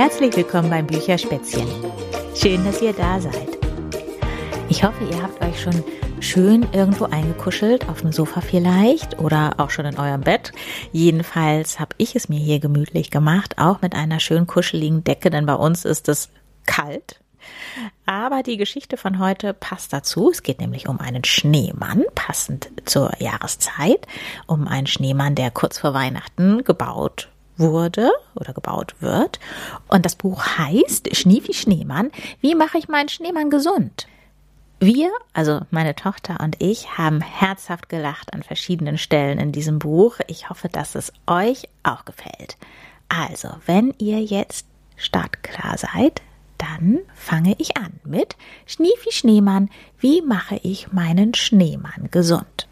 Herzlich willkommen beim Bücherspätzchen. Schön, dass ihr da seid. Ich hoffe, ihr habt euch schon schön irgendwo eingekuschelt, auf dem Sofa vielleicht oder auch schon in eurem Bett. Jedenfalls habe ich es mir hier gemütlich gemacht, auch mit einer schön kuscheligen Decke, denn bei uns ist es kalt. Aber die Geschichte von heute passt dazu. Es geht nämlich um einen Schneemann, passend zur Jahreszeit, um einen Schneemann, der kurz vor Weihnachten gebaut wurde oder gebaut wird. Und das Buch heißt Schniefi Schneemann. Wie mache ich meinen Schneemann gesund? Wir, also meine Tochter und ich, haben herzhaft gelacht an verschiedenen Stellen in diesem Buch. Ich hoffe, dass es euch auch gefällt. Also, wenn ihr jetzt startklar seid, dann fange ich an mit Schniefi Schneemann. Wie mache ich meinen Schneemann gesund?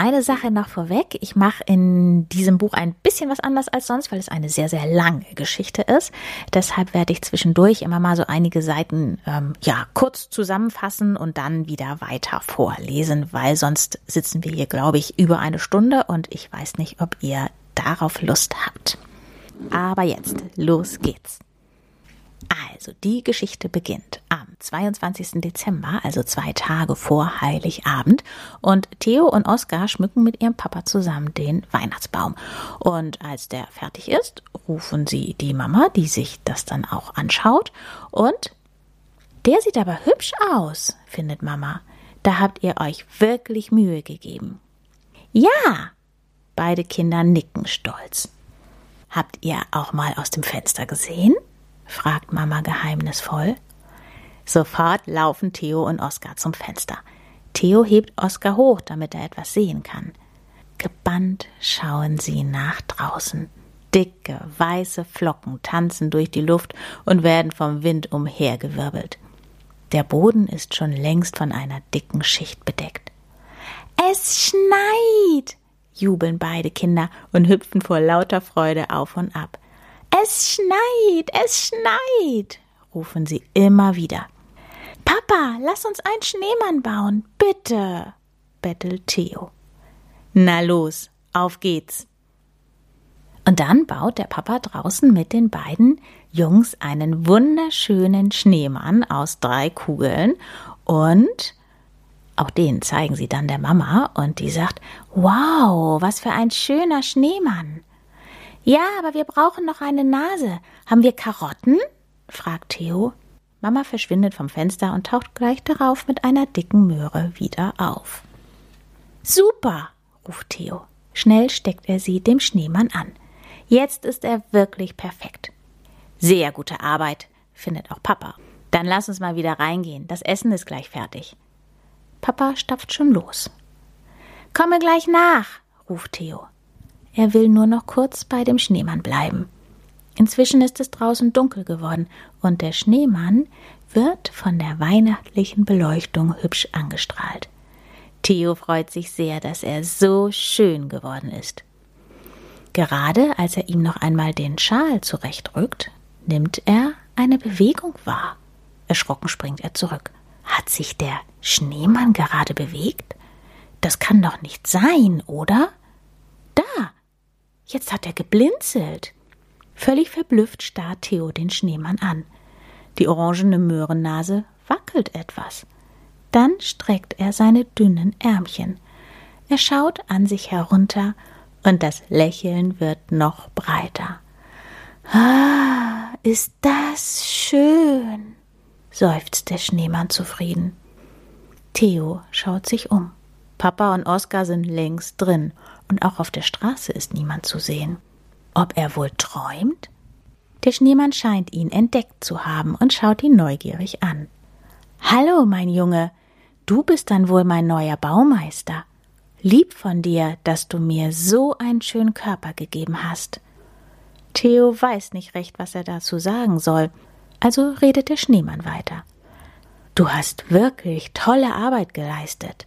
Eine Sache noch vorweg. Ich mache in diesem Buch ein bisschen was anders als sonst, weil es eine sehr, sehr lange Geschichte ist. Deshalb werde ich zwischendurch immer mal so einige Seiten ähm, ja kurz zusammenfassen und dann wieder weiter vorlesen, weil sonst sitzen wir hier, glaube ich, über eine Stunde und ich weiß nicht, ob ihr darauf Lust habt. Aber jetzt, los geht's. Also, die Geschichte beginnt 22. Dezember, also zwei Tage vor Heiligabend. Und Theo und Oskar schmücken mit ihrem Papa zusammen den Weihnachtsbaum. Und als der fertig ist, rufen sie die Mama, die sich das dann auch anschaut. Und der sieht aber hübsch aus, findet Mama. Da habt ihr euch wirklich Mühe gegeben. Ja, beide Kinder nicken stolz. Habt ihr auch mal aus dem Fenster gesehen? fragt Mama geheimnisvoll. Sofort laufen Theo und Oskar zum Fenster. Theo hebt Oskar hoch, damit er etwas sehen kann. Gebannt schauen sie nach draußen. Dicke, weiße Flocken tanzen durch die Luft und werden vom Wind umhergewirbelt. Der Boden ist schon längst von einer dicken Schicht bedeckt. Es schneit! jubeln beide Kinder und hüpfen vor lauter Freude auf und ab. Es schneit, es schneit, rufen sie immer wieder. Papa, lass uns einen Schneemann bauen, bitte, bettelt Theo. Na los, auf geht's. Und dann baut der Papa draußen mit den beiden Jungs einen wunderschönen Schneemann aus drei Kugeln und auch den zeigen sie dann der Mama und die sagt, wow, was für ein schöner Schneemann. Ja, aber wir brauchen noch eine Nase. Haben wir Karotten? fragt Theo. Mama verschwindet vom Fenster und taucht gleich darauf mit einer dicken Möhre wieder auf. Super, ruft Theo. Schnell steckt er sie dem Schneemann an. Jetzt ist er wirklich perfekt. Sehr gute Arbeit, findet auch Papa. Dann lass uns mal wieder reingehen. Das Essen ist gleich fertig. Papa stapft schon los. Komme gleich nach, ruft Theo. Er will nur noch kurz bei dem Schneemann bleiben. Inzwischen ist es draußen dunkel geworden und der Schneemann wird von der weihnachtlichen Beleuchtung hübsch angestrahlt. Theo freut sich sehr, dass er so schön geworden ist. Gerade als er ihm noch einmal den Schal zurechtrückt, nimmt er eine Bewegung wahr. Erschrocken springt er zurück. Hat sich der Schneemann gerade bewegt? Das kann doch nicht sein, oder? Da, Jetzt hat er geblinzelt. Völlig verblüfft starrt Theo den Schneemann an. Die orangene Möhrennase wackelt etwas. Dann streckt er seine dünnen Ärmchen. Er schaut an sich herunter und das Lächeln wird noch breiter. Ah, ist das schön, seufzt der Schneemann zufrieden. Theo schaut sich um. Papa und Oskar sind längst drin und auch auf der Straße ist niemand zu sehen. Ob er wohl träumt? Der Schneemann scheint ihn entdeckt zu haben und schaut ihn neugierig an. Hallo, mein Junge, du bist dann wohl mein neuer Baumeister. Lieb von dir, dass du mir so einen schönen Körper gegeben hast. Theo weiß nicht recht, was er dazu sagen soll, also redet der Schneemann weiter. Du hast wirklich tolle Arbeit geleistet.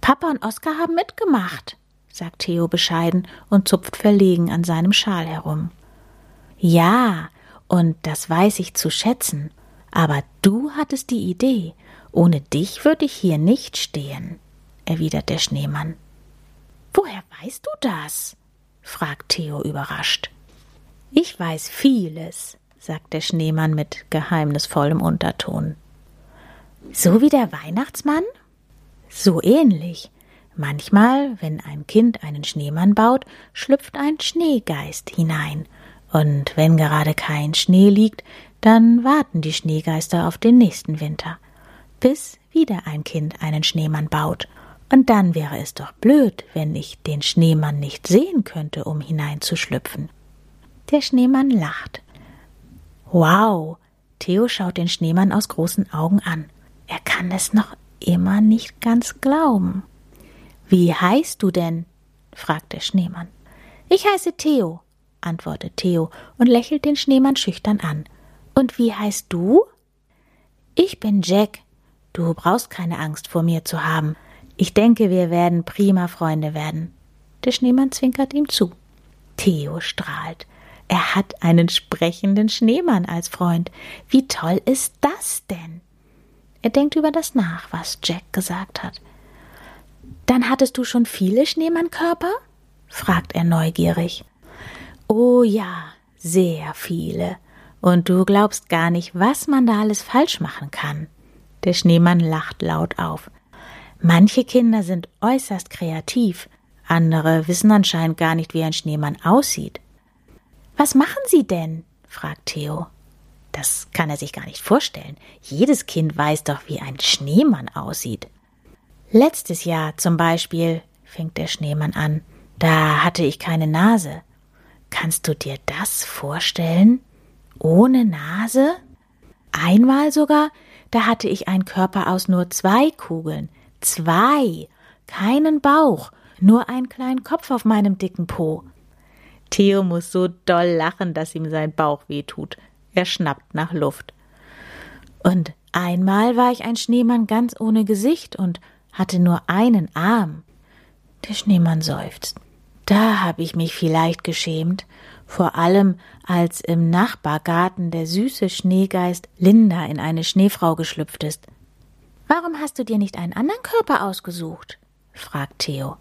Papa und Oskar haben mitgemacht, sagt Theo bescheiden und zupft verlegen an seinem Schal herum. Ja, und das weiß ich zu schätzen. Aber du hattest die Idee. Ohne dich würde ich hier nicht stehen, erwidert der Schneemann. Woher weißt du das? fragt Theo überrascht. Ich weiß vieles, sagt der Schneemann mit geheimnisvollem Unterton. So wie der Weihnachtsmann? So ähnlich. Manchmal, wenn ein Kind einen Schneemann baut, schlüpft ein Schneegeist hinein. Und wenn gerade kein Schnee liegt, dann warten die Schneegeister auf den nächsten Winter, bis wieder ein Kind einen Schneemann baut. Und dann wäre es doch blöd, wenn ich den Schneemann nicht sehen könnte, um hineinzuschlüpfen. Der Schneemann lacht. Wow! Theo schaut den Schneemann aus großen Augen an. Er kann es noch immer nicht ganz glauben. Wie heißt du denn? fragt der Schneemann. Ich heiße Theo, antwortet Theo und lächelt den Schneemann schüchtern an. Und wie heißt du? Ich bin Jack. Du brauchst keine Angst vor mir zu haben. Ich denke, wir werden prima Freunde werden. Der Schneemann zwinkert ihm zu. Theo strahlt. Er hat einen sprechenden Schneemann als Freund. Wie toll ist das denn? Er denkt über das nach, was Jack gesagt hat. Dann hattest du schon viele Schneemannkörper? fragt er neugierig. Oh ja, sehr viele. Und du glaubst gar nicht, was man da alles falsch machen kann. Der Schneemann lacht laut auf. Manche Kinder sind äußerst kreativ, andere wissen anscheinend gar nicht, wie ein Schneemann aussieht. Was machen Sie denn? fragt Theo. Das kann er sich gar nicht vorstellen. Jedes Kind weiß doch, wie ein Schneemann aussieht. Letztes Jahr zum Beispiel, fängt der Schneemann an, da hatte ich keine Nase. Kannst du dir das vorstellen? Ohne Nase? Einmal sogar, da hatte ich einen Körper aus nur zwei Kugeln. Zwei. Keinen Bauch, nur einen kleinen Kopf auf meinem dicken Po. Theo muss so doll lachen, dass ihm sein Bauch wehtut. Er schnappt nach Luft. Und einmal war ich ein Schneemann ganz ohne Gesicht und hatte nur einen Arm. Der Schneemann seufzt. Da habe ich mich vielleicht geschämt, vor allem als im Nachbargarten der süße Schneegeist Linda in eine Schneefrau geschlüpft ist. Warum hast du dir nicht einen anderen Körper ausgesucht? fragt Theo.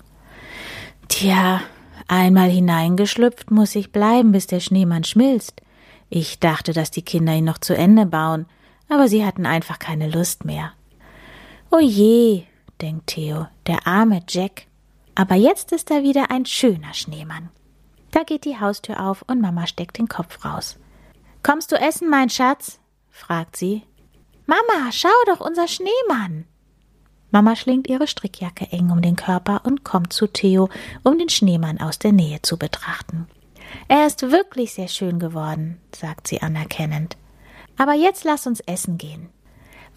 Tja, Einmal hineingeschlüpft muss ich bleiben, bis der Schneemann schmilzt. Ich dachte, dass die Kinder ihn noch zu Ende bauen, aber sie hatten einfach keine Lust mehr. O je, denkt Theo, der arme Jack. Aber jetzt ist er wieder ein schöner Schneemann. Da geht die Haustür auf und Mama steckt den Kopf raus. Kommst du essen, mein Schatz? fragt sie. Mama, schau doch, unser Schneemann. Mama schlingt ihre Strickjacke eng um den Körper und kommt zu Theo, um den Schneemann aus der Nähe zu betrachten. Er ist wirklich sehr schön geworden, sagt sie anerkennend. Aber jetzt lass uns essen gehen.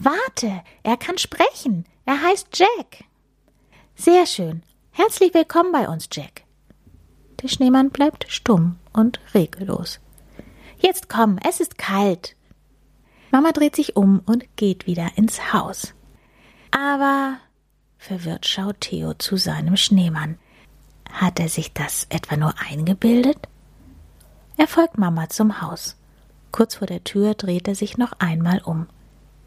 Warte, er kann sprechen. Er heißt Jack. Sehr schön. Herzlich willkommen bei uns, Jack. Der Schneemann bleibt stumm und reglos. Jetzt komm, es ist kalt. Mama dreht sich um und geht wieder ins Haus. Aber verwirrt schaut Theo zu seinem Schneemann. Hat er sich das etwa nur eingebildet? Er folgt Mama zum Haus. Kurz vor der Tür dreht er sich noch einmal um.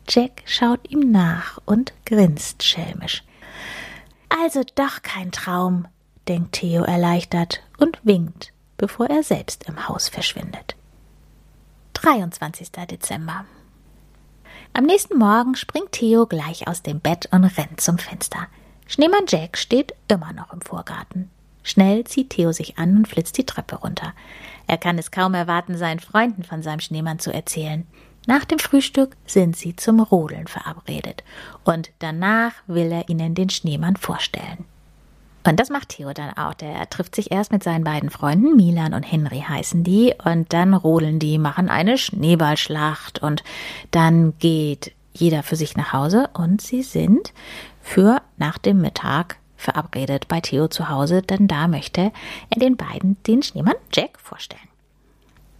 Jack schaut ihm nach und grinst schelmisch. Also doch kein Traum, denkt Theo erleichtert und winkt, bevor er selbst im Haus verschwindet. 23. Dezember am nächsten Morgen springt Theo gleich aus dem Bett und rennt zum Fenster. Schneemann Jack steht immer noch im Vorgarten. Schnell zieht Theo sich an und flitzt die Treppe runter. Er kann es kaum erwarten, seinen Freunden von seinem Schneemann zu erzählen. Nach dem Frühstück sind sie zum Rodeln verabredet. Und danach will er ihnen den Schneemann vorstellen. Und das macht Theo dann auch. Der trifft sich erst mit seinen beiden Freunden, Milan und Henry heißen die, und dann rodeln die, machen eine Schneeballschlacht und dann geht jeder für sich nach Hause und sie sind für nach dem Mittag verabredet bei Theo zu Hause, denn da möchte er den beiden den Schneemann Jack vorstellen.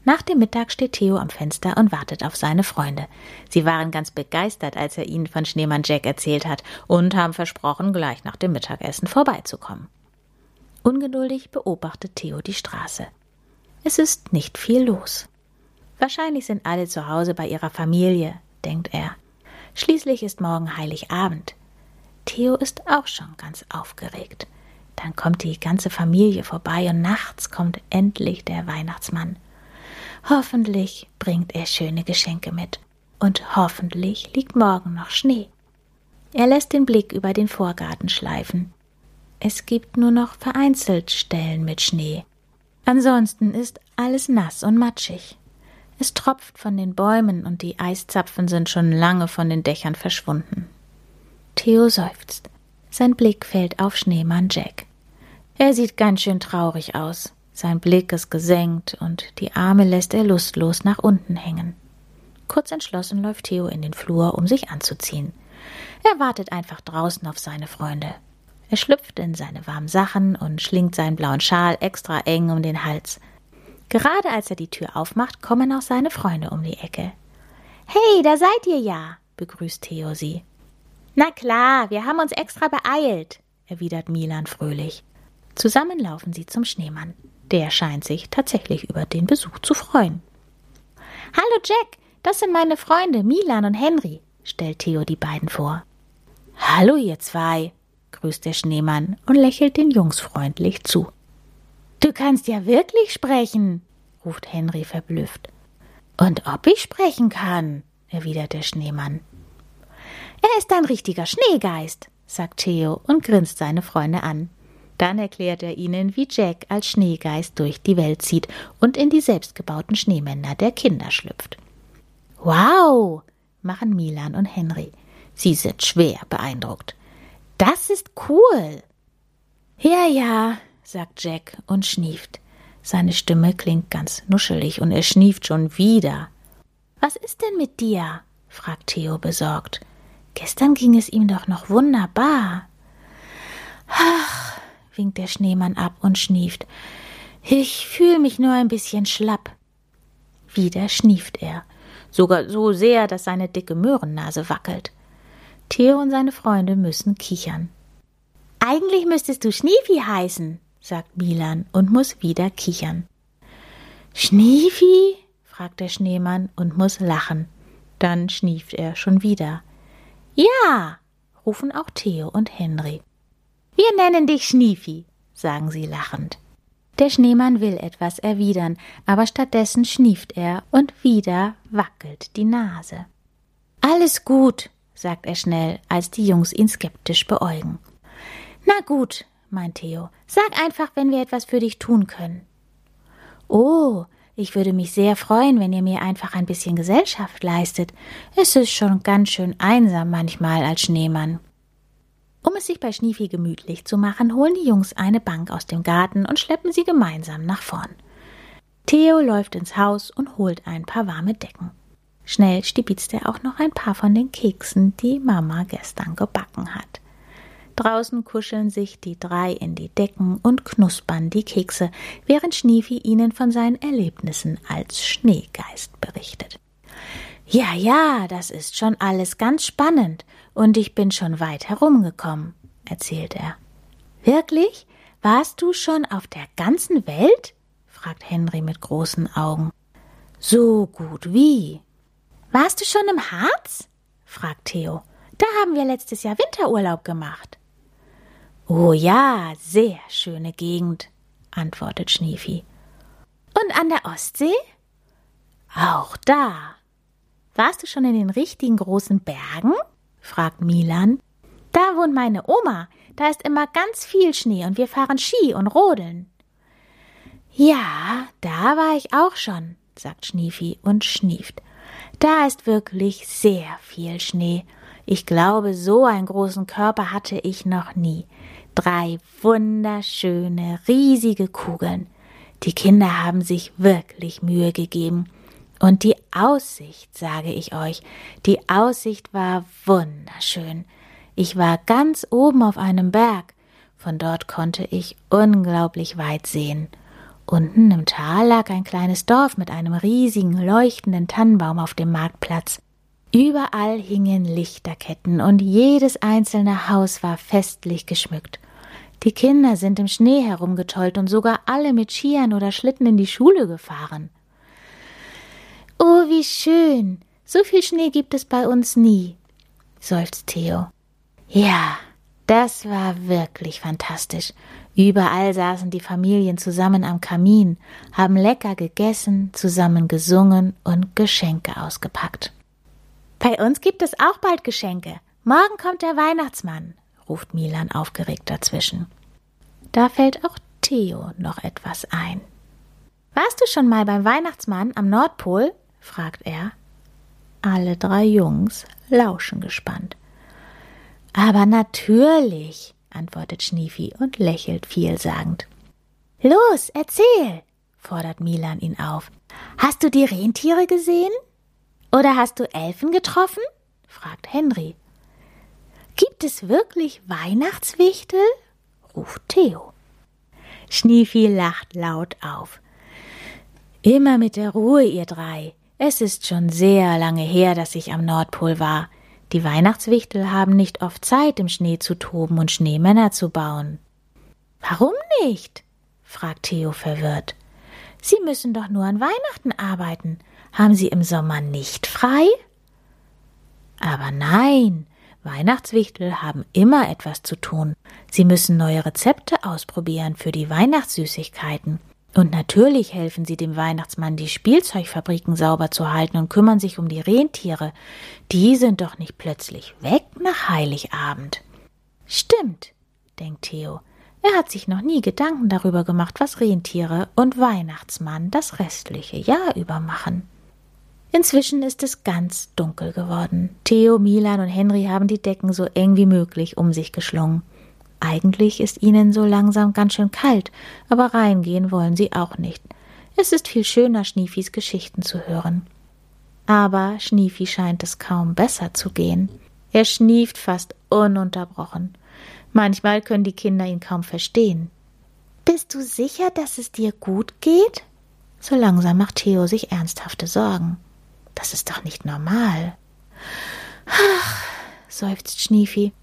Nach dem Mittag steht Theo am Fenster und wartet auf seine Freunde. Sie waren ganz begeistert, als er ihnen von Schneemann Jack erzählt hat und haben versprochen, gleich nach dem Mittagessen vorbeizukommen. Ungeduldig beobachtet Theo die Straße. Es ist nicht viel los. Wahrscheinlich sind alle zu Hause bei ihrer Familie, denkt er. Schließlich ist morgen Heiligabend. Theo ist auch schon ganz aufgeregt. Dann kommt die ganze Familie vorbei und nachts kommt endlich der Weihnachtsmann. Hoffentlich bringt er schöne Geschenke mit. Und hoffentlich liegt morgen noch Schnee. Er lässt den Blick über den Vorgarten schleifen. Es gibt nur noch vereinzelt Stellen mit Schnee. Ansonsten ist alles nass und matschig. Es tropft von den Bäumen und die Eiszapfen sind schon lange von den Dächern verschwunden. Theo seufzt. Sein Blick fällt auf Schneemann Jack. Er sieht ganz schön traurig aus. Sein Blick ist gesenkt und die Arme lässt er lustlos nach unten hängen. Kurz entschlossen läuft Theo in den Flur, um sich anzuziehen. Er wartet einfach draußen auf seine Freunde. Er schlüpft in seine warmen Sachen und schlingt seinen blauen Schal extra eng um den Hals. Gerade als er die Tür aufmacht, kommen auch seine Freunde um die Ecke. Hey, da seid ihr ja, begrüßt Theo sie. Na klar, wir haben uns extra beeilt, erwidert Milan fröhlich. Zusammen laufen sie zum Schneemann. Der scheint sich tatsächlich über den Besuch zu freuen. Hallo Jack, das sind meine Freunde Milan und Henry, stellt Theo die beiden vor. Hallo ihr zwei, grüßt der Schneemann und lächelt den Jungs freundlich zu. Du kannst ja wirklich sprechen, ruft Henry verblüfft. Und ob ich sprechen kann, erwidert der Schneemann. Er ist ein richtiger Schneegeist, sagt Theo und grinst seine Freunde an. Dann erklärt er ihnen, wie Jack als Schneegeist durch die Welt zieht und in die selbstgebauten Schneemänner der Kinder schlüpft. Wow, machen Milan und Henry. Sie sind schwer beeindruckt. Das ist cool. Ja, ja, sagt Jack und schnieft. Seine Stimme klingt ganz nuschelig und er schnieft schon wieder. Was ist denn mit dir? fragt Theo besorgt. Gestern ging es ihm doch noch wunderbar. Ach, winkt der Schneemann ab und schnieft. Ich fühle mich nur ein bisschen schlapp. Wieder schnieft er, sogar so sehr, dass seine dicke Möhrennase wackelt. Theo und seine Freunde müssen kichern. Eigentlich müsstest du Schniefi heißen, sagt Milan und muss wieder kichern. Schniefi? fragt der Schneemann und muss lachen. Dann schnieft er schon wieder. Ja, rufen auch Theo und Henry. Wir nennen dich Schniefi, sagen sie lachend. Der Schneemann will etwas erwidern, aber stattdessen schnieft er und wieder wackelt die Nase. Alles gut, sagt er schnell, als die Jungs ihn skeptisch beäugen. Na gut, meint Theo. Sag einfach, wenn wir etwas für dich tun können. Oh, ich würde mich sehr freuen, wenn ihr mir einfach ein bisschen Gesellschaft leistet. Es ist schon ganz schön einsam manchmal als Schneemann. Um es sich bei Schniefi gemütlich zu machen, holen die Jungs eine Bank aus dem Garten und schleppen sie gemeinsam nach vorn. Theo läuft ins Haus und holt ein paar warme Decken. Schnell stibitzt er auch noch ein paar von den Keksen, die Mama gestern gebacken hat. Draußen kuscheln sich die drei in die Decken und knuspern die Kekse, während Schniefi ihnen von seinen Erlebnissen als Schneegeist berichtet. Ja, ja, das ist schon alles ganz spannend, und ich bin schon weit herumgekommen, erzählt er. Wirklich? Warst du schon auf der ganzen Welt? fragt Henry mit großen Augen. So gut wie. Warst du schon im Harz? fragt Theo. Da haben wir letztes Jahr Winterurlaub gemacht. Oh ja, sehr schöne Gegend, antwortet Schniefi. Und an der Ostsee? Auch da. Warst du schon in den richtigen großen Bergen? Fragt Milan. Da wohnt meine Oma. Da ist immer ganz viel Schnee und wir fahren Ski und rodeln. Ja, da war ich auch schon, sagt Schniefi und schnieft. Da ist wirklich sehr viel Schnee. Ich glaube, so einen großen Körper hatte ich noch nie. Drei wunderschöne, riesige Kugeln. Die Kinder haben sich wirklich Mühe gegeben. Und die Aussicht, sage ich euch, die Aussicht war wunderschön. Ich war ganz oben auf einem Berg. Von dort konnte ich unglaublich weit sehen. Unten im Tal lag ein kleines Dorf mit einem riesigen, leuchtenden Tannenbaum auf dem Marktplatz. Überall hingen Lichterketten und jedes einzelne Haus war festlich geschmückt. Die Kinder sind im Schnee herumgetollt und sogar alle mit Skiern oder Schlitten in die Schule gefahren. Oh, wie schön! So viel Schnee gibt es bei uns nie, seufzt Theo. Ja, Das war wirklich fantastisch. Überall saßen die Familien zusammen am Kamin, haben lecker gegessen, zusammen gesungen und Geschenke ausgepackt. Bei uns gibt es auch bald Geschenke. Morgen kommt der Weihnachtsmann, ruft Milan aufgeregt dazwischen. Da fällt auch Theo noch etwas ein. Warst du schon mal beim Weihnachtsmann am Nordpol? Fragt er. Alle drei Jungs lauschen gespannt. Aber natürlich, antwortet Schniefi und lächelt vielsagend. Los, erzähl, fordert Milan ihn auf. Hast du die Rentiere gesehen? Oder hast du Elfen getroffen? fragt Henry. Gibt es wirklich Weihnachtswichtel? ruft Theo. Schniefi lacht laut auf. Immer mit der Ruhe, ihr drei. Es ist schon sehr lange her, dass ich am Nordpol war. Die Weihnachtswichtel haben nicht oft Zeit, im Schnee zu toben und Schneemänner zu bauen. Warum nicht? fragt Theo verwirrt. Sie müssen doch nur an Weihnachten arbeiten. Haben Sie im Sommer nicht frei? Aber nein, Weihnachtswichtel haben immer etwas zu tun. Sie müssen neue Rezepte ausprobieren für die Weihnachtssüßigkeiten. Und natürlich helfen sie dem Weihnachtsmann, die Spielzeugfabriken sauber zu halten und kümmern sich um die Rentiere. Die sind doch nicht plötzlich weg nach Heiligabend. Stimmt, denkt Theo. Er hat sich noch nie Gedanken darüber gemacht, was Rentiere und Weihnachtsmann das restliche Jahr über machen. Inzwischen ist es ganz dunkel geworden. Theo, Milan und Henry haben die Decken so eng wie möglich um sich geschlungen. Eigentlich ist ihnen so langsam ganz schön kalt, aber reingehen wollen sie auch nicht. Es ist viel schöner, Schniefis Geschichten zu hören. Aber Schniefi scheint es kaum besser zu gehen. Er schnieft fast ununterbrochen. Manchmal können die Kinder ihn kaum verstehen. Bist du sicher, dass es dir gut geht? So langsam macht Theo sich ernsthafte Sorgen. Das ist doch nicht normal. Ach, seufzt Schniefi.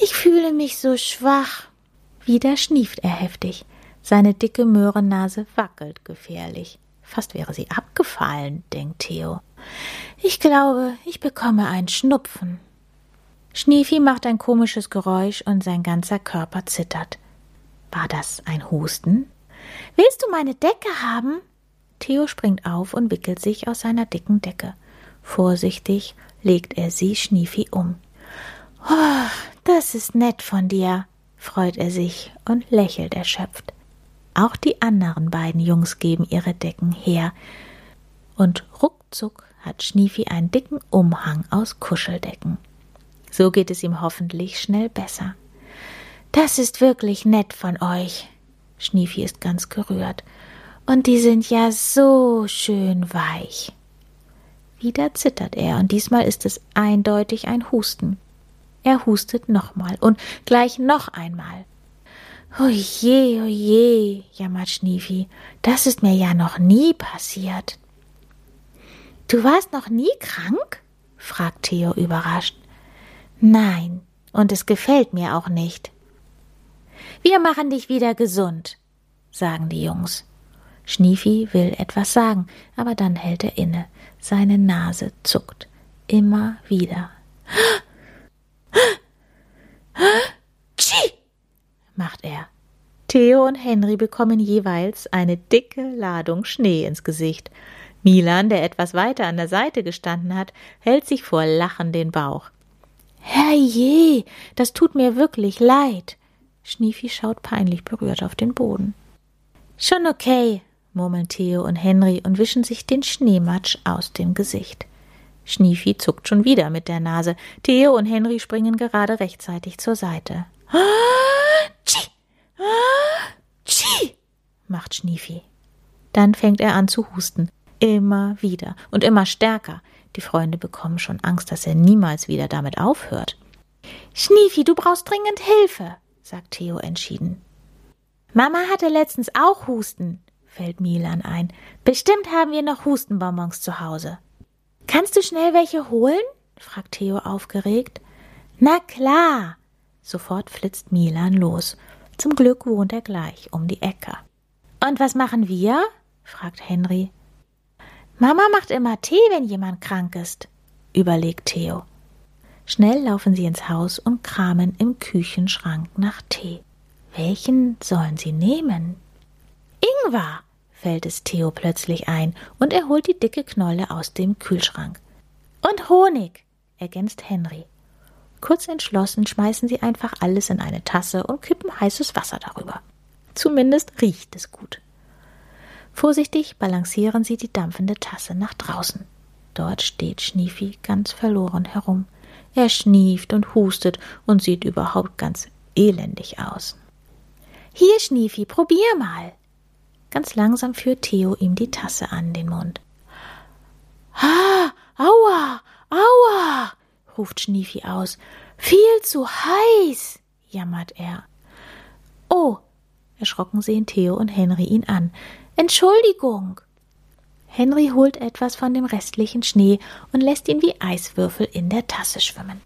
Ich fühle mich so schwach. Wieder schnieft er heftig. Seine dicke Möhrennase wackelt gefährlich. Fast wäre sie abgefallen, denkt Theo. Ich glaube, ich bekomme einen Schnupfen. Schniefi macht ein komisches Geräusch und sein ganzer Körper zittert. War das ein Husten? Willst du meine Decke haben? Theo springt auf und wickelt sich aus seiner dicken Decke. Vorsichtig legt er sie Schniefi um. Oh, das ist nett von dir, freut er sich und lächelt erschöpft. Auch die anderen beiden Jungs geben ihre Decken her, und ruckzuck hat Schniefi einen dicken Umhang aus Kuscheldecken. So geht es ihm hoffentlich schnell besser. Das ist wirklich nett von euch. Schniefi ist ganz gerührt und die sind ja so schön weich. Wieder zittert er, und diesmal ist es eindeutig ein Husten. Er hustet nochmal und gleich noch einmal. Oje, oje, jammert Schniefi, das ist mir ja noch nie passiert. Du warst noch nie krank? fragt Theo überrascht. Nein, und es gefällt mir auch nicht. Wir machen dich wieder gesund, sagen die Jungs. Schniefi will etwas sagen, aber dann hält er inne. Seine Nase zuckt. Immer wieder. Tschi! macht er. Theo und Henry bekommen jeweils eine dicke Ladung Schnee ins Gesicht. Milan, der etwas weiter an der Seite gestanden hat, hält sich vor Lachen den Bauch. Herrje, das tut mir wirklich leid. Schniefi schaut peinlich berührt auf den Boden. Schon okay, murmeln Theo und Henry und wischen sich den Schneematsch aus dem Gesicht. Schniefi zuckt schon wieder mit der Nase. Theo und Henry springen gerade rechtzeitig zur Seite. Tschi! Tschi! macht Schniefi. Dann fängt er an zu husten. Immer wieder und immer stärker. Die Freunde bekommen schon Angst, dass er niemals wieder damit aufhört. Schniefi, du brauchst dringend Hilfe, sagt Theo entschieden. Mama hatte letztens auch Husten, fällt Milan ein. Bestimmt haben wir noch Hustenbonbons zu Hause. Kannst du schnell welche holen? fragt Theo aufgeregt. Na klar. Sofort flitzt Milan los. Zum Glück wohnt er gleich um die Ecke. Und was machen wir? fragt Henry. Mama macht immer Tee, wenn jemand krank ist, überlegt Theo. Schnell laufen sie ins Haus und kramen im Küchenschrank nach Tee. Welchen sollen sie nehmen? Ingwer, fällt es Theo plötzlich ein, und er holt die dicke Knolle aus dem Kühlschrank. Und Honig, ergänzt Henry. Kurz entschlossen schmeißen sie einfach alles in eine Tasse und kippen heißes Wasser darüber. Zumindest riecht es gut. Vorsichtig balancieren sie die dampfende Tasse nach draußen. Dort steht Schniefi ganz verloren herum. Er schnieft und hustet und sieht überhaupt ganz elendig aus. Hier, Schniefi, probier mal. Ganz langsam führt Theo ihm die Tasse an den Mund. Ha, aua, aua, ruft Schniefi aus. Viel zu heiß, jammert er. Oh, erschrocken sehen Theo und Henry ihn an. Entschuldigung. Henry holt etwas von dem restlichen Schnee und lässt ihn wie Eiswürfel in der Tasse schwimmen.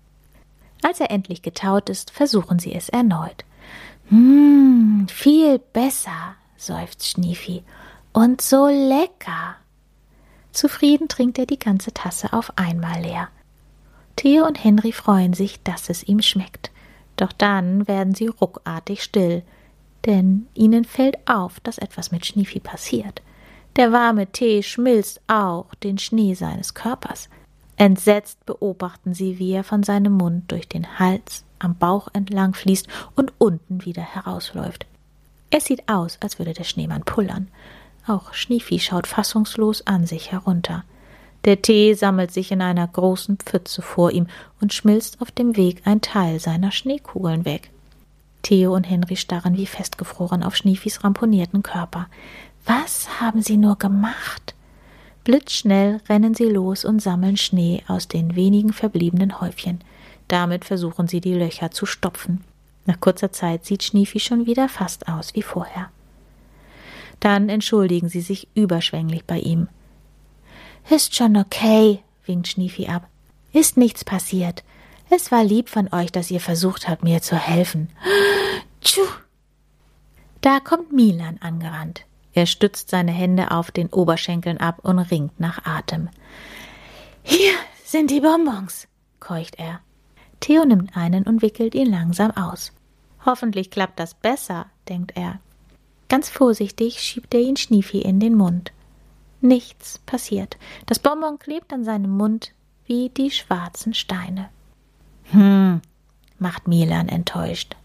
Als er endlich getaut ist, versuchen sie es erneut. Hm, viel besser, seufzt Schniefi. Und so lecker. Zufrieden trinkt er die ganze Tasse auf einmal leer. Theo und Henry freuen sich, dass es ihm schmeckt. Doch dann werden sie ruckartig still, denn ihnen fällt auf, dass etwas mit Schniefi passiert. Der warme Tee schmilzt auch den Schnee seines Körpers. Entsetzt beobachten sie, wie er von seinem Mund durch den Hals am Bauch entlang fließt und unten wieder herausläuft. Es sieht aus, als würde der Schneemann pullern. Auch Schniefi schaut fassungslos an sich herunter. Der Tee sammelt sich in einer großen Pfütze vor ihm und schmilzt auf dem Weg ein Teil seiner Schneekugeln weg. Theo und Henry starren wie festgefroren auf Schniefis ramponierten Körper. Was haben sie nur gemacht? Blitzschnell rennen sie los und sammeln Schnee aus den wenigen verbliebenen Häufchen. Damit versuchen sie die Löcher zu stopfen. Nach kurzer Zeit sieht Schniefi schon wieder fast aus wie vorher. Dann entschuldigen sie sich überschwänglich bei ihm. Ist schon okay, winkt Schniefi ab. Ist nichts passiert. Es war lieb von euch, dass ihr versucht habt, mir zu helfen. Tschuh. Da kommt Milan angerannt. Er stützt seine Hände auf den Oberschenkeln ab und ringt nach Atem. Hier sind die Bonbons, keucht er. Theo nimmt einen und wickelt ihn langsam aus. Hoffentlich klappt das besser, denkt er. Ganz vorsichtig schiebt er ihn Schniefi in den Mund. Nichts passiert. Das Bonbon klebt an seinem Mund wie die schwarzen Steine. Hm, macht Milan enttäuscht.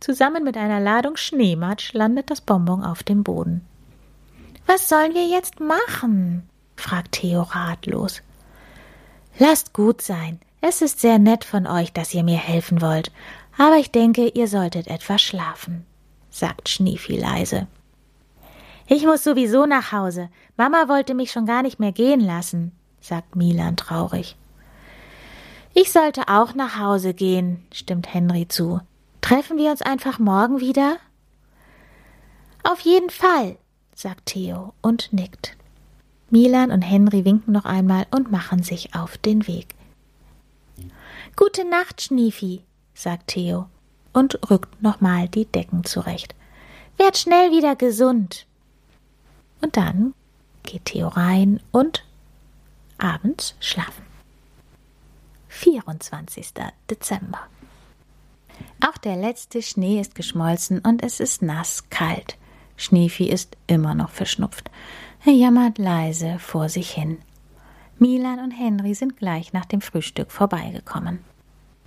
Zusammen mit einer Ladung Schneematsch landet das Bonbon auf dem Boden. Was sollen wir jetzt machen? fragt Theo ratlos. Lasst gut sein. Es ist sehr nett von euch, dass ihr mir helfen wollt, aber ich denke, ihr solltet etwas schlafen sagt Schniefi leise. Ich muss sowieso nach Hause. Mama wollte mich schon gar nicht mehr gehen lassen, sagt Milan traurig. Ich sollte auch nach Hause gehen, stimmt Henry zu. Treffen wir uns einfach morgen wieder? Auf jeden Fall, sagt Theo und nickt. Milan und Henry winken noch einmal und machen sich auf den Weg. Gute Nacht, Schniefi, sagt Theo und rückt nochmal die Decken zurecht. Werd schnell wieder gesund. Und dann geht Theo rein und abends schlafen. 24. Dezember. Auch der letzte Schnee ist geschmolzen und es ist nass kalt. Schneefi ist immer noch verschnupft. Er jammert leise vor sich hin. Milan und Henry sind gleich nach dem Frühstück vorbeigekommen.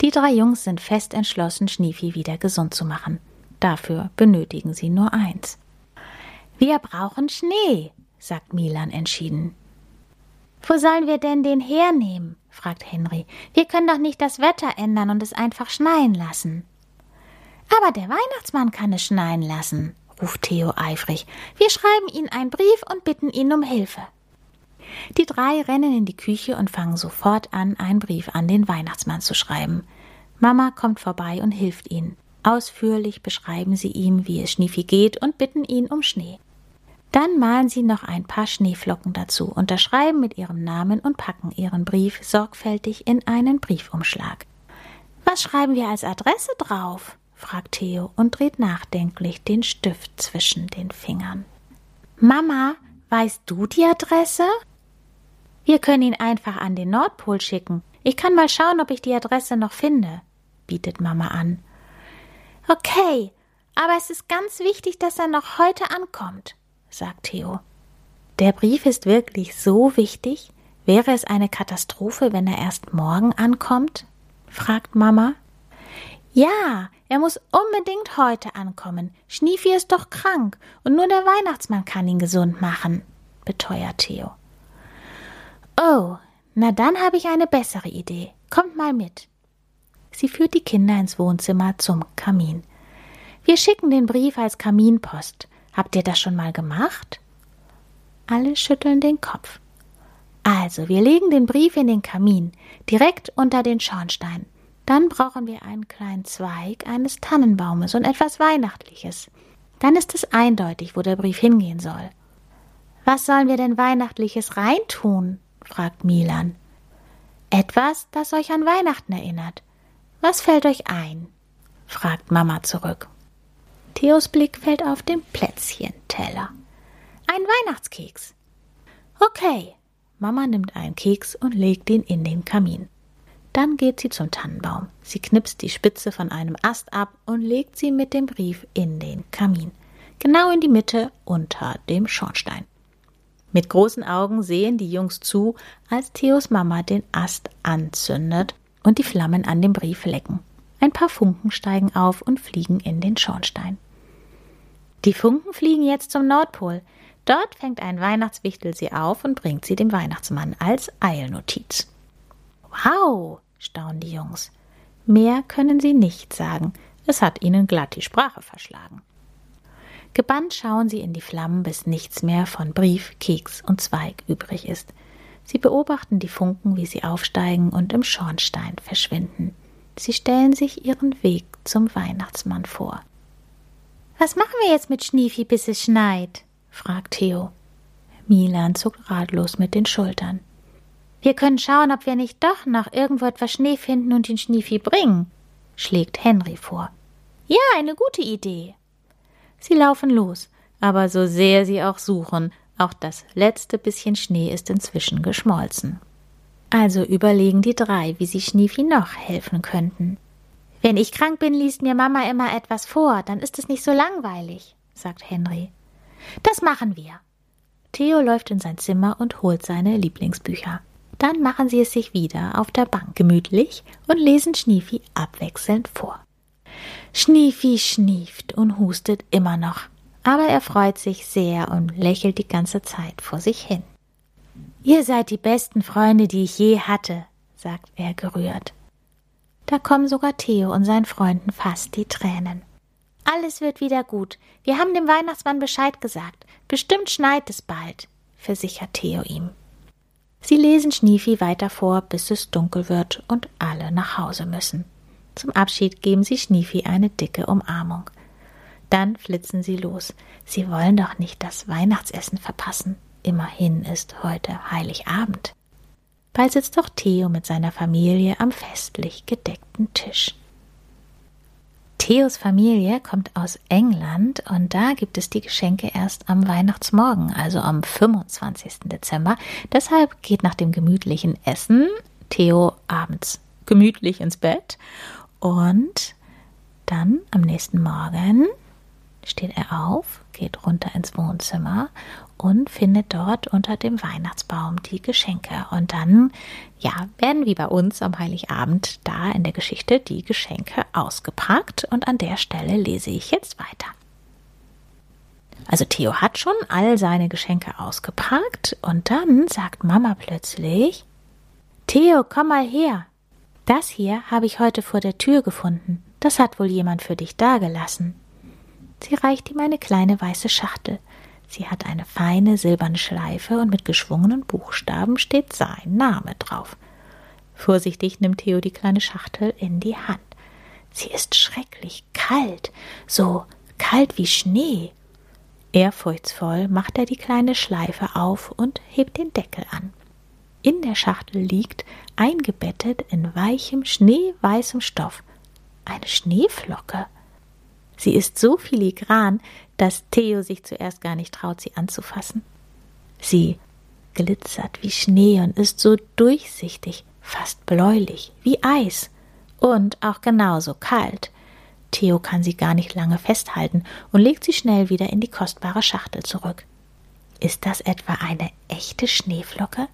Die drei Jungs sind fest entschlossen, Schniefi wieder gesund zu machen. Dafür benötigen sie nur eins. Wir brauchen Schnee, sagt Milan entschieden. Wo sollen wir denn den hernehmen? fragt Henry. Wir können doch nicht das Wetter ändern und es einfach schneien lassen. Aber der Weihnachtsmann kann es schneien lassen, ruft Theo eifrig. Wir schreiben ihm einen Brief und bitten ihn um Hilfe. Die drei rennen in die Küche und fangen sofort an, einen Brief an den Weihnachtsmann zu schreiben. Mama kommt vorbei und hilft ihnen. Ausführlich beschreiben sie ihm, wie es Schniefi geht und bitten ihn um Schnee. Dann malen sie noch ein paar Schneeflocken dazu, unterschreiben mit ihrem Namen und packen ihren Brief sorgfältig in einen Briefumschlag. Was schreiben wir als Adresse drauf? fragt Theo und dreht nachdenklich den Stift zwischen den Fingern. Mama, weißt du die Adresse? Wir können ihn einfach an den Nordpol schicken. Ich kann mal schauen, ob ich die Adresse noch finde, bietet Mama an. Okay, aber es ist ganz wichtig, dass er noch heute ankommt, sagt Theo. Der Brief ist wirklich so wichtig? Wäre es eine Katastrophe, wenn er erst morgen ankommt? fragt Mama. Ja, er muss unbedingt heute ankommen. Schniefi ist doch krank und nur der Weihnachtsmann kann ihn gesund machen, beteuert Theo. Oh, na dann habe ich eine bessere Idee. Kommt mal mit. Sie führt die Kinder ins Wohnzimmer zum Kamin. Wir schicken den Brief als Kaminpost. Habt ihr das schon mal gemacht? Alle schütteln den Kopf. Also, wir legen den Brief in den Kamin, direkt unter den Schornstein. Dann brauchen wir einen kleinen Zweig eines Tannenbaumes und etwas Weihnachtliches. Dann ist es eindeutig, wo der Brief hingehen soll. Was sollen wir denn Weihnachtliches reintun? Fragt Milan. Etwas, das euch an Weihnachten erinnert. Was fällt euch ein? fragt Mama zurück. Theos Blick fällt auf den Plätzchenteller. Ein Weihnachtskeks. Okay. Mama nimmt einen Keks und legt ihn in den Kamin. Dann geht sie zum Tannenbaum. Sie knipst die Spitze von einem Ast ab und legt sie mit dem Brief in den Kamin. Genau in die Mitte unter dem Schornstein. Mit großen Augen sehen die Jungs zu, als Theos Mama den Ast anzündet und die Flammen an dem Brief lecken. Ein paar Funken steigen auf und fliegen in den Schornstein. Die Funken fliegen jetzt zum Nordpol. Dort fängt ein Weihnachtswichtel sie auf und bringt sie dem Weihnachtsmann als Eilnotiz. Wow, staunen die Jungs. Mehr können sie nicht sagen. Es hat ihnen glatt die Sprache verschlagen. Gebannt schauen sie in die Flammen, bis nichts mehr von Brief, Keks und Zweig übrig ist. Sie beobachten die Funken, wie sie aufsteigen und im Schornstein verschwinden. Sie stellen sich ihren Weg zum Weihnachtsmann vor. Was machen wir jetzt mit Schniefi, bis es schneit? fragt Theo. Milan zuckt ratlos mit den Schultern. Wir können schauen, ob wir nicht doch noch irgendwo etwas Schnee finden und den Schniefi bringen, schlägt Henry vor. Ja, eine gute Idee. Sie laufen los, aber so sehr sie auch suchen, auch das letzte bisschen Schnee ist inzwischen geschmolzen. Also überlegen die drei, wie sie Schniefi noch helfen könnten. Wenn ich krank bin, liest mir Mama immer etwas vor, dann ist es nicht so langweilig, sagt Henry. Das machen wir. Theo läuft in sein Zimmer und holt seine Lieblingsbücher. Dann machen sie es sich wieder auf der Bank gemütlich und lesen Schniefi abwechselnd vor. Schniefi schnieft und hustet immer noch, aber er freut sich sehr und lächelt die ganze Zeit vor sich hin. Ihr seid die besten Freunde, die ich je hatte, sagt er gerührt. Da kommen sogar Theo und seinen Freunden fast die Tränen. Alles wird wieder gut. Wir haben dem Weihnachtsmann Bescheid gesagt. Bestimmt schneit es bald, versichert Theo ihm. Sie lesen Schniefi weiter vor, bis es dunkel wird und alle nach Hause müssen. Zum Abschied geben sie Schniefi eine dicke Umarmung. Dann flitzen sie los. Sie wollen doch nicht das Weihnachtsessen verpassen. Immerhin ist heute Heiligabend. Bald sitzt doch Theo mit seiner Familie am festlich gedeckten Tisch. Theos Familie kommt aus England und da gibt es die Geschenke erst am Weihnachtsmorgen, also am 25. Dezember. Deshalb geht nach dem gemütlichen Essen Theo abends gemütlich ins Bett und dann am nächsten Morgen steht er auf, geht runter ins Wohnzimmer und findet dort unter dem Weihnachtsbaum die Geschenke. Und dann, ja, werden wie bei uns am Heiligabend da in der Geschichte die Geschenke ausgepackt. Und an der Stelle lese ich jetzt weiter. Also Theo hat schon all seine Geschenke ausgepackt und dann sagt Mama plötzlich, Theo, komm mal her. Das hier habe ich heute vor der Tür gefunden. Das hat wohl jemand für dich dagelassen. Sie reicht ihm eine kleine weiße Schachtel. Sie hat eine feine silberne Schleife und mit geschwungenen Buchstaben steht sein Name drauf. Vorsichtig nimmt Theo die kleine Schachtel in die Hand. Sie ist schrecklich kalt, so kalt wie Schnee. Ehrfurchtsvoll macht er die kleine Schleife auf und hebt den Deckel an. In der Schachtel liegt, eingebettet in weichem, schneeweißem Stoff, eine Schneeflocke. Sie ist so filigran, dass Theo sich zuerst gar nicht traut, sie anzufassen. Sie glitzert wie Schnee und ist so durchsichtig, fast bläulich, wie Eis. Und auch genauso kalt. Theo kann sie gar nicht lange festhalten und legt sie schnell wieder in die kostbare Schachtel zurück. Ist das etwa eine echte Schneeflocke?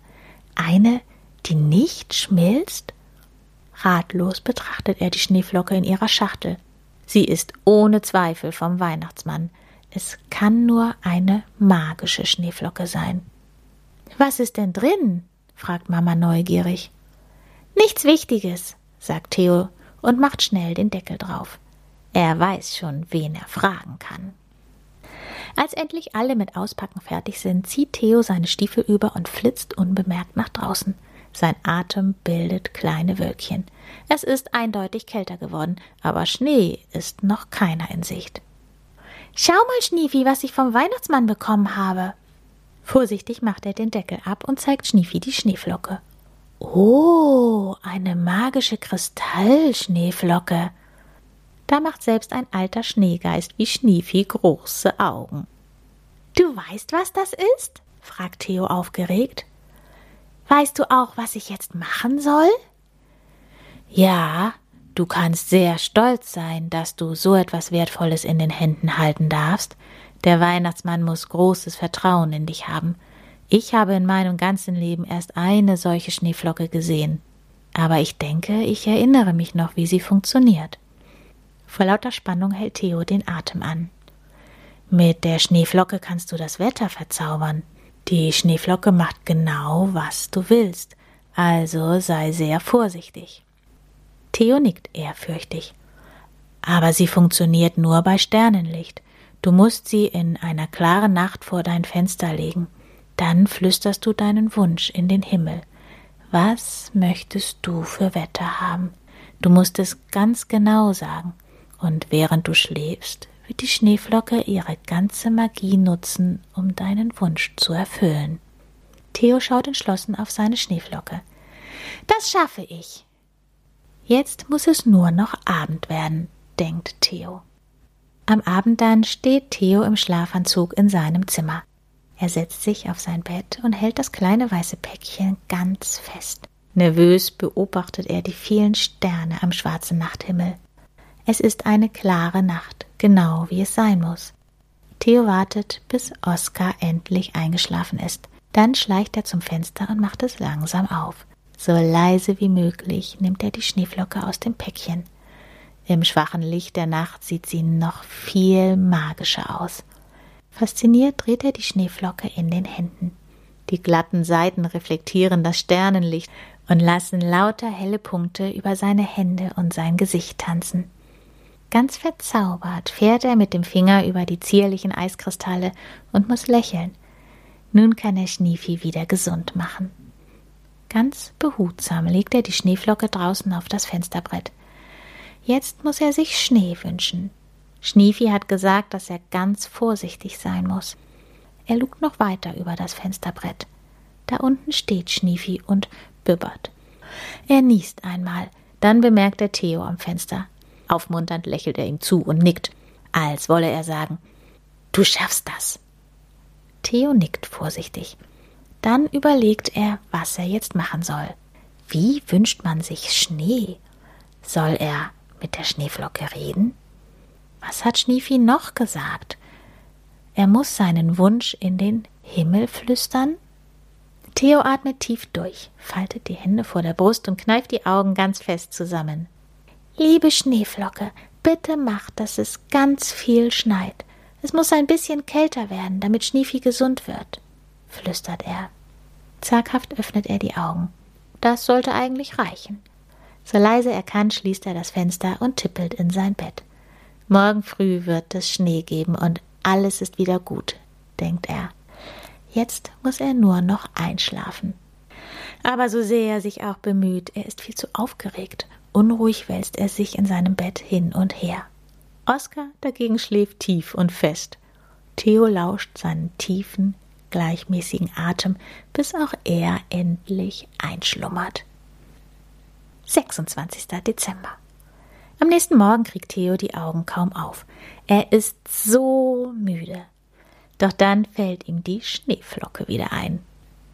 Eine, die nicht schmilzt? Ratlos betrachtet er die Schneeflocke in ihrer Schachtel. Sie ist ohne Zweifel vom Weihnachtsmann. Es kann nur eine magische Schneeflocke sein. Was ist denn drin? fragt Mama neugierig. Nichts Wichtiges, sagt Theo und macht schnell den Deckel drauf. Er weiß schon, wen er fragen kann. Als endlich alle mit Auspacken fertig sind, zieht Theo seine Stiefel über und flitzt unbemerkt nach draußen. Sein Atem bildet kleine Wölkchen. Es ist eindeutig kälter geworden, aber Schnee ist noch keiner in Sicht. Schau mal, Schniefi, was ich vom Weihnachtsmann bekommen habe. Vorsichtig macht er den Deckel ab und zeigt Schniefi die Schneeflocke. Oh, eine magische Kristallschneeflocke. Da macht selbst ein alter Schneegeist wie Schniefi große Augen. Du weißt, was das ist? fragt Theo aufgeregt. Weißt du auch, was ich jetzt machen soll? Ja, du kannst sehr stolz sein, dass du so etwas Wertvolles in den Händen halten darfst. Der Weihnachtsmann muss großes Vertrauen in dich haben. Ich habe in meinem ganzen Leben erst eine solche Schneeflocke gesehen. Aber ich denke, ich erinnere mich noch, wie sie funktioniert. Vor lauter Spannung hält Theo den Atem an. Mit der Schneeflocke kannst du das Wetter verzaubern. Die Schneeflocke macht genau, was du willst, also sei sehr vorsichtig. Theo nickt ehrfürchtig. Aber sie funktioniert nur bei Sternenlicht. Du musst sie in einer klaren Nacht vor dein Fenster legen. Dann flüsterst du deinen Wunsch in den Himmel. Was möchtest du für Wetter haben? Du musst es ganz genau sagen. Und während du schläfst, wird die Schneeflocke ihre ganze Magie nutzen, um deinen Wunsch zu erfüllen. Theo schaut entschlossen auf seine Schneeflocke. Das schaffe ich. Jetzt muss es nur noch Abend werden, denkt Theo. Am Abend dann steht Theo im Schlafanzug in seinem Zimmer. Er setzt sich auf sein Bett und hält das kleine weiße Päckchen ganz fest. Nervös beobachtet er die vielen Sterne am schwarzen Nachthimmel. Es ist eine klare Nacht, genau wie es sein muss. Theo wartet, bis Oskar endlich eingeschlafen ist. Dann schleicht er zum Fenster und macht es langsam auf. So leise wie möglich nimmt er die Schneeflocke aus dem Päckchen. Im schwachen Licht der Nacht sieht sie noch viel magischer aus. Fasziniert dreht er die Schneeflocke in den Händen. Die glatten Seiten reflektieren das Sternenlicht und lassen lauter helle Punkte über seine Hände und sein Gesicht tanzen. Ganz verzaubert fährt er mit dem Finger über die zierlichen Eiskristalle und muss lächeln. Nun kann er Schniefi wieder gesund machen. Ganz behutsam legt er die Schneeflocke draußen auf das Fensterbrett. Jetzt muss er sich Schnee wünschen. Schniefi hat gesagt, dass er ganz vorsichtig sein muss. Er lugt noch weiter über das Fensterbrett. Da unten steht Schniefi und bibbert. Er niest einmal, dann bemerkt er Theo am Fenster. Aufmunternd lächelt er ihm zu und nickt, als wolle er sagen, Du schaffst das. Theo nickt vorsichtig. Dann überlegt er, was er jetzt machen soll. Wie wünscht man sich Schnee? Soll er mit der Schneeflocke reden? Was hat Schniefi noch gesagt? Er muss seinen Wunsch in den Himmel flüstern? Theo atmet tief durch, faltet die Hände vor der Brust und kneift die Augen ganz fest zusammen. Liebe Schneeflocke, bitte mach, dass es ganz viel schneit. Es muss ein bisschen kälter werden, damit Schneefi gesund wird, flüstert er. Zaghaft öffnet er die Augen. Das sollte eigentlich reichen. So leise er kann, schließt er das Fenster und tippelt in sein Bett. Morgen früh wird es Schnee geben und alles ist wieder gut, denkt er. Jetzt muss er nur noch einschlafen. Aber so sehr er sich auch bemüht, er ist viel zu aufgeregt Unruhig wälzt er sich in seinem Bett hin und her. Oskar dagegen schläft tief und fest. Theo lauscht seinen tiefen, gleichmäßigen Atem, bis auch er endlich einschlummert. 26. Dezember. Am nächsten Morgen kriegt Theo die Augen kaum auf. Er ist so müde. Doch dann fällt ihm die Schneeflocke wieder ein.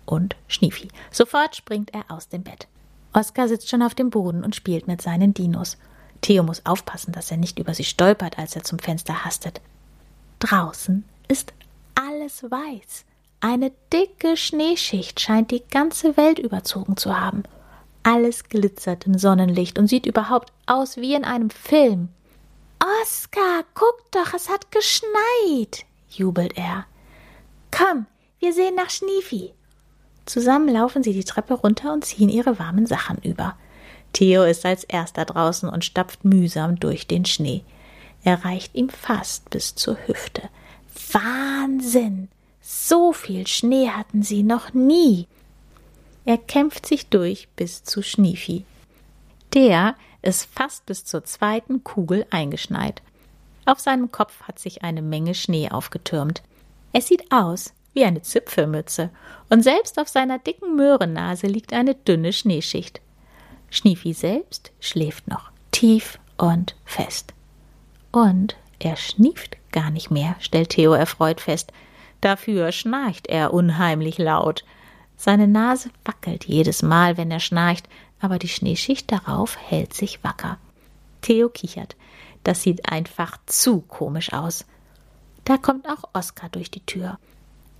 und Schniefi. Sofort springt er aus dem Bett. Oskar sitzt schon auf dem Boden und spielt mit seinen Dinos. Theo muss aufpassen, dass er nicht über sie stolpert, als er zum Fenster hastet. Draußen ist alles weiß. Eine dicke Schneeschicht scheint die ganze Welt überzogen zu haben. Alles glitzert im Sonnenlicht und sieht überhaupt aus wie in einem Film. Oskar, guck doch, es hat geschneit, jubelt er. Komm, wir sehen nach Schniefi. Zusammen laufen sie die Treppe runter und ziehen ihre warmen Sachen über. Theo ist als erster draußen und stapft mühsam durch den Schnee. Er reicht ihm fast bis zur Hüfte. Wahnsinn! So viel Schnee hatten sie noch nie. Er kämpft sich durch bis zu Schniefi. Der ist fast bis zur zweiten Kugel eingeschneit. Auf seinem Kopf hat sich eine Menge Schnee aufgetürmt. Es sieht aus wie eine Zipfelmütze, und selbst auf seiner dicken Möhrennase liegt eine dünne Schneeschicht. Schniefi selbst schläft noch tief und fest. Und er schnieft gar nicht mehr, stellt Theo erfreut fest. Dafür schnarcht er unheimlich laut. Seine Nase wackelt jedes Mal, wenn er schnarcht, aber die Schneeschicht darauf hält sich wacker. Theo kichert. Das sieht einfach zu komisch aus. Da kommt auch Oskar durch die Tür.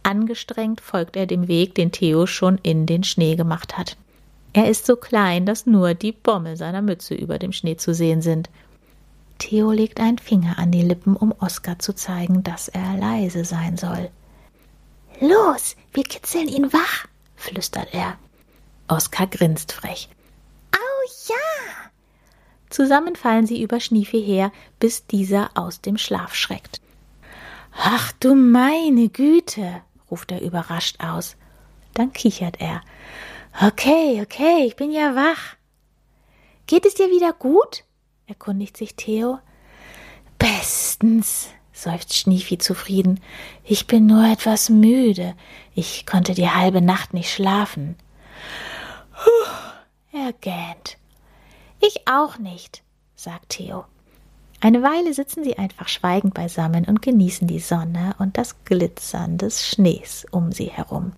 Angestrengt folgt er dem Weg, den Theo schon in den Schnee gemacht hat. Er ist so klein, dass nur die Bommel seiner Mütze über dem Schnee zu sehen sind. Theo legt einen Finger an die Lippen, um Oskar zu zeigen, dass er leise sein soll. Los, wir kitzeln ihn wach, flüstert er. Oskar grinst frech. Au ja! Zusammen fallen sie über Schniefi her, bis dieser aus dem Schlaf schreckt. Ach du meine Güte, ruft er überrascht aus. Dann kichert er. Okay, okay, ich bin ja wach. Geht es dir wieder gut? erkundigt sich Theo. Bestens, seufzt Schniefi zufrieden. Ich bin nur etwas müde. Ich konnte die halbe Nacht nicht schlafen. Puh, er gähnt. Ich auch nicht, sagt Theo. Eine Weile sitzen sie einfach schweigend beisammen und genießen die Sonne und das Glitzern des Schnees um sie herum.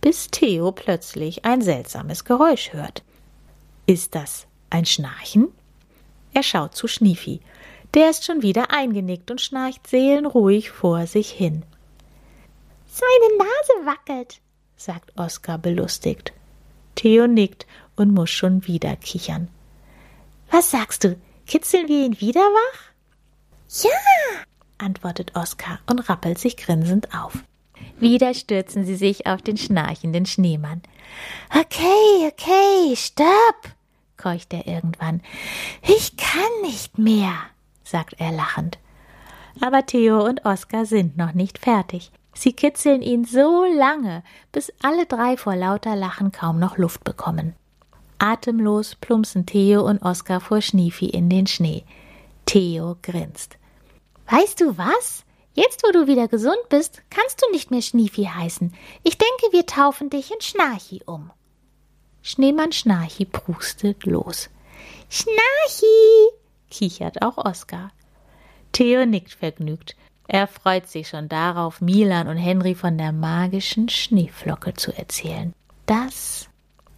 Bis Theo plötzlich ein seltsames Geräusch hört. Ist das ein Schnarchen? Er schaut zu Schniefi. Der ist schon wieder eingenickt und schnarcht seelenruhig vor sich hin. Seine Nase wackelt, sagt Oskar belustigt. Theo nickt und muss schon wieder kichern. Was sagst du? Kitzeln wir ihn wieder wach? Ja, antwortet Oskar und rappelt sich grinsend auf. Wieder stürzen sie sich auf den schnarchenden Schneemann. Okay, okay, stopp, keucht er irgendwann. Ich kann nicht mehr, sagt er lachend. Aber Theo und Oskar sind noch nicht fertig. Sie kitzeln ihn so lange, bis alle drei vor lauter Lachen kaum noch Luft bekommen. Atemlos plumpsen Theo und Oskar vor Schniefi in den Schnee. Theo grinst. Weißt du was? Jetzt, wo du wieder gesund bist, kannst du nicht mehr Schniefi heißen. Ich denke, wir taufen dich in Schnarchi um. Schneemann Schnarchi prustet los. Schnarchi! kichert auch Oskar. Theo nickt vergnügt. Er freut sich schon darauf, Milan und Henry von der magischen Schneeflocke zu erzählen. Das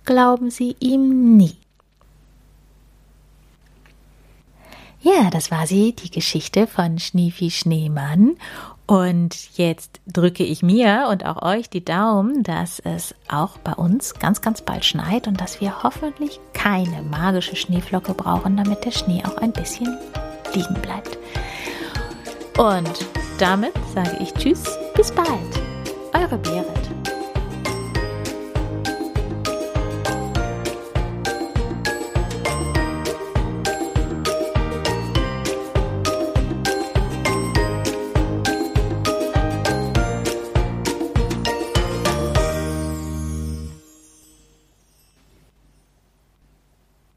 glauben sie ihm nie. Ja, das war sie, die Geschichte von Schniefi Schneemann. Und jetzt drücke ich mir und auch euch die Daumen, dass es auch bei uns ganz, ganz bald schneit und dass wir hoffentlich keine magische Schneeflocke brauchen, damit der Schnee auch ein bisschen liegen bleibt. Und damit sage ich Tschüss, bis bald. Eure Berit.